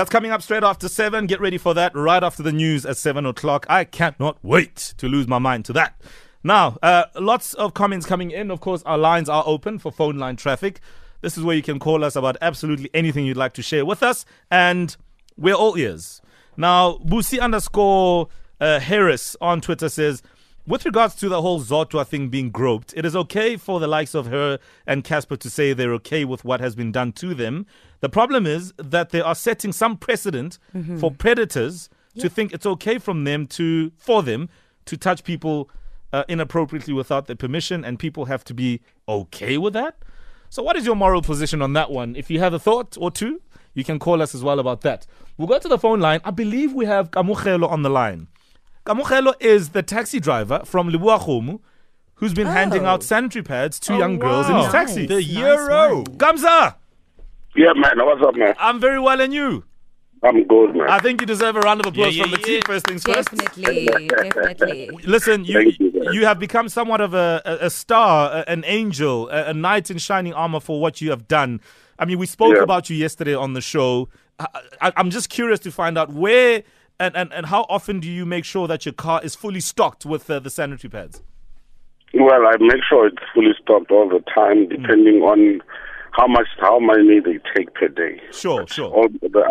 That's coming up straight after 7. Get ready for that right after the news at 7 o'clock. I cannot wait to lose my mind to that. Now, uh, lots of comments coming in. Of course, our lines are open for phone line traffic. This is where you can call us about absolutely anything you'd like to share with us, and we're all ears. Now, Busi underscore uh, Harris on Twitter says, with regards to the whole Zodwa thing being groped, it is okay for the likes of her and Cassper to say they're okay with what has been done to them. The problem is that they are setting some precedent Mm-hmm. for predators to think it's okay from them to for them to touch people uh, inappropriately without their permission, and people have to be okay with that. So, what is your moral position on that one? If you have a thought or two, you can call us as well about that. We'll go to the phone line. I believe we have Kamukhelo on the line. Kamukhelo is the taxi driver from Lebowakgomo who's been oh. handing out sanitary pads to oh, young girls in his Nice, taxi. The nice Euro. one. Gamza, Yeah, man. What's up, man? I'm very well and you. I'm good, man. I think you deserve a round of applause Yeah, from yeah, the team yeah. first things first. Definitely, definitely. Listen, you, you, you have become somewhat of a, a, a star, a- an angel, a, a knight in shining armor for what you have done. I mean, we spoke Yeah. about you yesterday on the show. I, I, I'm just curious to find out where and, and, and how often do you make sure that your car is fully stocked with uh, the sanitary pads? Well, I make sure it's fully stocked all the time, depending on how much, how many they take per day. Sure, sure. All,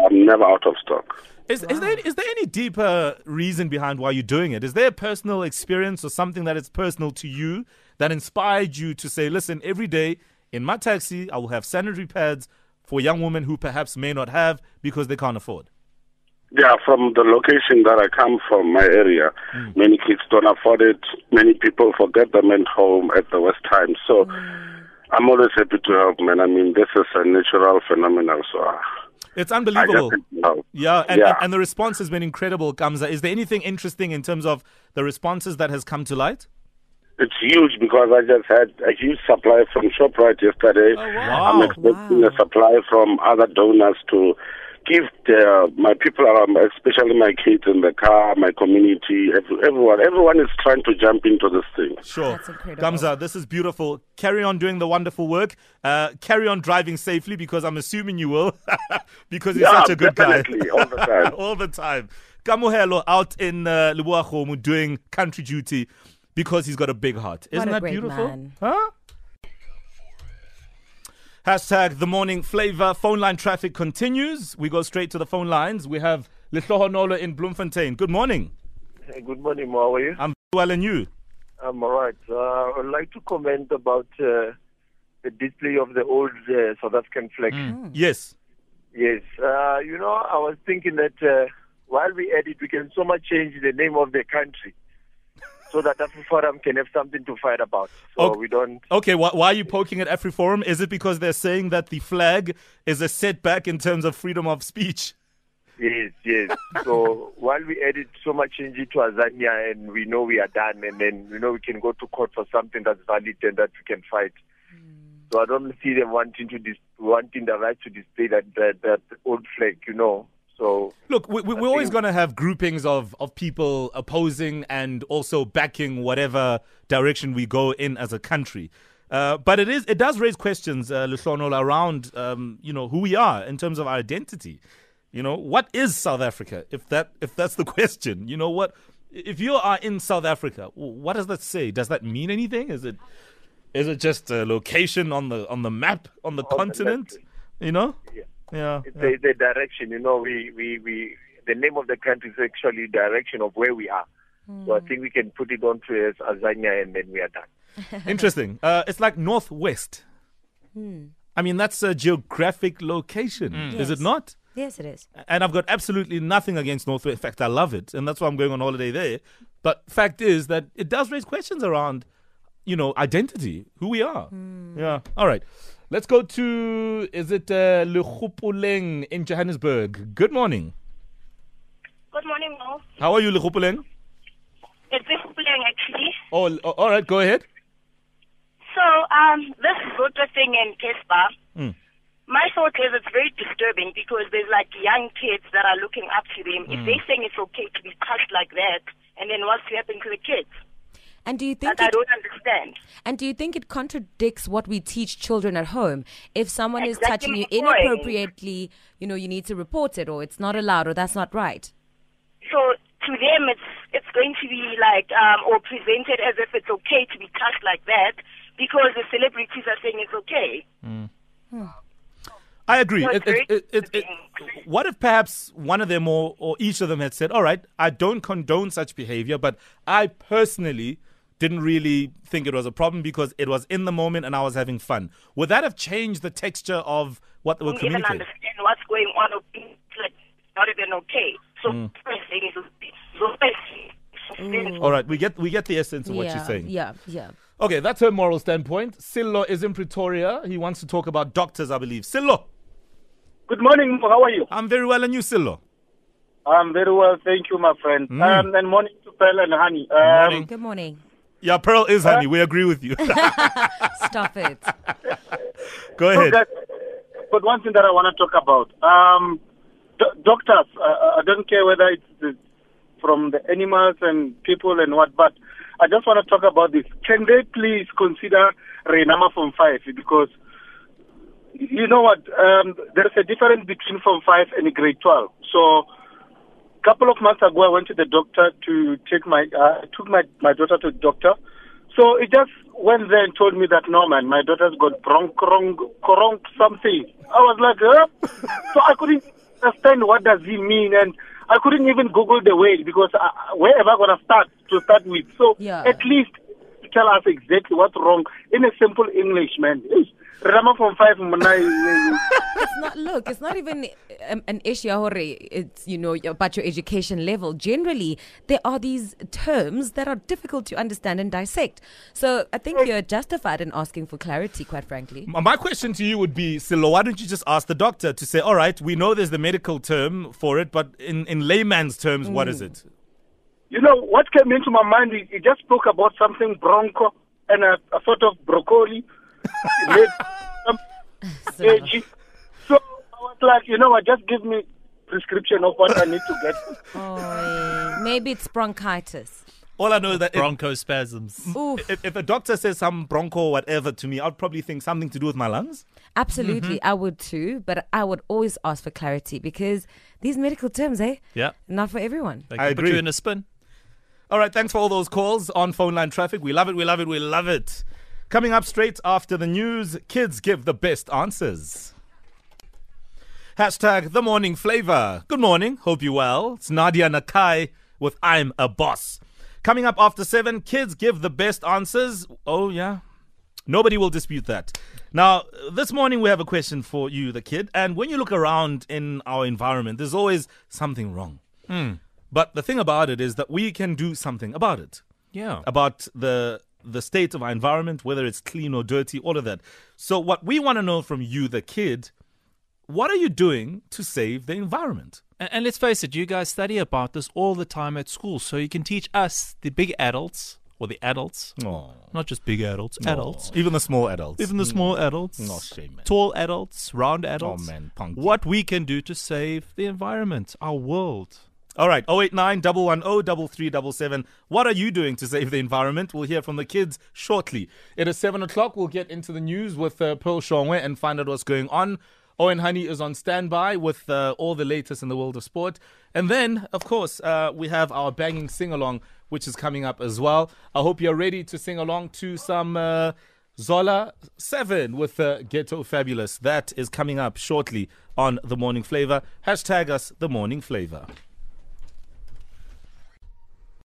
I'm never out of stock. Is, is there is there any deeper reason behind why you're doing it? Is there a personal experience or something that is personal to you that inspired you to say, listen, every day in my taxi I will have sanitary pads for young women who perhaps may not have because they can't afford? Yeah, from the location that I come from, my area, many kids don't afford it. Many people forget them at home at the worst time. So I'm always happy to help, man. I mean, this is a natural phenomenon, so uh, It's unbelievable. just need to help. Yeah, and, Yeah. and, and the response has been incredible, Kamza. Is there anything interesting in terms of the responses that has come to light? It's huge because I just had a huge supply from ShopRite yesterday. wow. I'm expecting Wow. a supply from other donors to give the, my people around, especially my kids in the car, my community, everyone. Everyone is trying to jump into this thing. Sure. That's incredible. Gamza, this is beautiful. Carry on doing the wonderful work. Uh, carry on driving safely because I'm assuming you will because you're Yeah, such a good guy. all the time. all the time. Kamuhelo out in uh, Lebowakgomo doing country duty because he's got a big heart. Isn't a that great beautiful? man. Huh? Hashtag the morning flavor. Phone line traffic continues. We go straight to the phone lines. We have Litlohonolo in Bloemfontein. Good morning. Hey, Good morning, How are you? I'm well and you. I'm all right. Uh, I would like to comment about uh, the display of the old uh, South African flag. Yes. Yes. Uh, you know, I was thinking that uh, while we edit, we can so much change the name of the country so that AfriForum can have something to fight about. So Okay. we don't. Okay, why, why are you poking at AfriForum? Is it because they're saying that the flag is a setback in terms of freedom of speech? Yes, yes. so while we added so much change to Azania and we know we are done and then we know we can go to court for something that's valid and that we can fight. So I don't see them wanting to dis- wanting the right to display that, that that old flag, you know. So Look, we, we, we're always going to have groupings of, of people opposing and also backing whatever direction we go in as a country. Uh, but it is it does raise questions, uh, Luhlonol, around um, you know who we are in terms of our identity. You know, what is South Africa? If that if that's the question, you know what? If you are in South Africa, what does that say? Does that mean anything? Is it is it just a location on the on the map on the On continent? You know? yeah. Yeah. it's yeah. the, the direction, you know, we, we, we the name of the country is actually direction of where we are. So I hmm. think we can put it onto as Azania and then we are done. Interesting. Uh, it's like northwest. Hmm. I mean, that's a geographic location, hmm. is it not? Yes, it is. And I've got absolutely nothing against Northwest. In fact, I love it, and that's why I'm going on holiday there. But fact is that it does raise questions around, you know, identity, who we are. Yeah. All right. Let's go to is it uh, Lechupuleng in Johannesburg? Good morning. Good morning, Mo. How are you, Lechupuleng? It's Plang actually. Oh, l- all right. Go ahead. So, um, this voter thing in Cassper, Mm. my thought is it's very disturbing because there's like young kids that are looking up to them. Mm. If they're saying it's okay to be touched like that, and then what's happening to the kids? And do you think that I it, don't understand. and do you think it contradicts what we teach children at home? If someone is touching you point. inappropriately, you know, you need to report it or it's not allowed or that's not right. So to them, it's it's going to be like um, or presented as if it's okay to be touched like that because the celebrities are saying it's okay. I agree. So It- it- it- it- what if perhaps one of them or, or each of them had said, all right, I don't condone such behavior, but I personally didn't really think it was a problem because it was in the moment and I was having fun. Would that have changed the texture of what they were don't even understand what's going on. It's like not even okay. So Mm. first thing is so first- All right, we get we get the essence of what yeah, you're saying. Yeah, yeah. Okay, that's her moral standpoint. Sillo is in Pretoria. He wants to talk about doctors, I believe. Sillo, Good morning. How are you? I'm very well, and you, Sillo? I'm very well, thank you, my friend. Um, and morning to Pearl and Honey. Um, Mm. Morning. Good morning. Yeah, Pearl is honey. We agree with you. Stop it. Go so ahead. guys, but one thing that I want to talk about, um, do- doctors. Uh, I don't care whether it's the, from the animals and people and what, but I just want to talk about this. Can they please consider Renama from five because you know what? Um, there's a difference between Form 5 and grade 12. So, a couple of months ago, I went to the doctor to take my, uh, I took my, my daughter to the doctor. So, it just went there and told me that, no, man, my daughter's got bronch, bronch, bronch something. I was like, huh? so, I couldn't understand what does he mean. And I couldn't even Google the word because uh, where am I going to start to start with? So, Yeah. at least tell us exactly what's wrong in a simple English, man. Eish, Rama from five, Mona, It's not. Look, it's not even um, an issue. It's you know about your education level. Generally, there are these terms that are difficult to understand and dissect. So I think you're justified in asking for clarity. Quite frankly. My question to you would be, Silo, why don't you just ask the doctor to say, all right, we know there's the medical term for it, but in, in layman's terms, what is it? You know, what came into my mind, he, he just spoke about something bronco and a, a sort of broccoli. He made So, veggie. So I was like, you know what, just give me prescription of what I need to get. oh, maybe it's bronchitis. All I know is that if, Bronchospasms. Oof. if, if a doctor says some broncho or whatever to me, I'd probably think something to do with my lungs. Absolutely, Mm-hmm. I would too. But I would always ask for clarity because these medical terms, eh, Yeah. not for everyone. They I put agree. you in a spin. All right, thanks for all those calls on phone line traffic. We love it, we love it, we love it. Coming up straight after the news, kids give the best answers. Hashtag the morning flavor. Good morning, hope you well. It's Nadia Nakai with I'm a Boss. Coming up after seven, kids give the best answers. Oh, yeah. Nobody will dispute that. Now, this morning we have a question for you, the kid. And when you look around in our environment, there's always something wrong. Hmm. But the thing about it is that we can do something about it Yeah. about the the state of our environment, whether it's clean or dirty, all of that. So what we want to know from you, the kid, what are you doing to save the environment? And, and let's face it, you guys study about this all the time at school, so you can teach us, the big adults, or the adults, Oh, not just big adults, adults, even the small adults. even the mm. small adults, No shame, man. tall adults, round adults. man, punky. what we can do to save the environment, our world. All right, 089 110 3377. What are you doing to save the environment? We'll hear from the kids shortly. It is 7 o'clock. We'll get into the news with uh, Pearl Shongwe and find out what's going on. Owen Honey is on standby with uh, all the latest in the world of sport. And then, of course, uh, we have our banging sing along, which is coming up as well. I hope you're ready to sing along to some. Uh, Zola 7 with uh, Ghetto Fabulous. That is coming up shortly on The Morning Flavor. Hashtag us The Morning Flavor.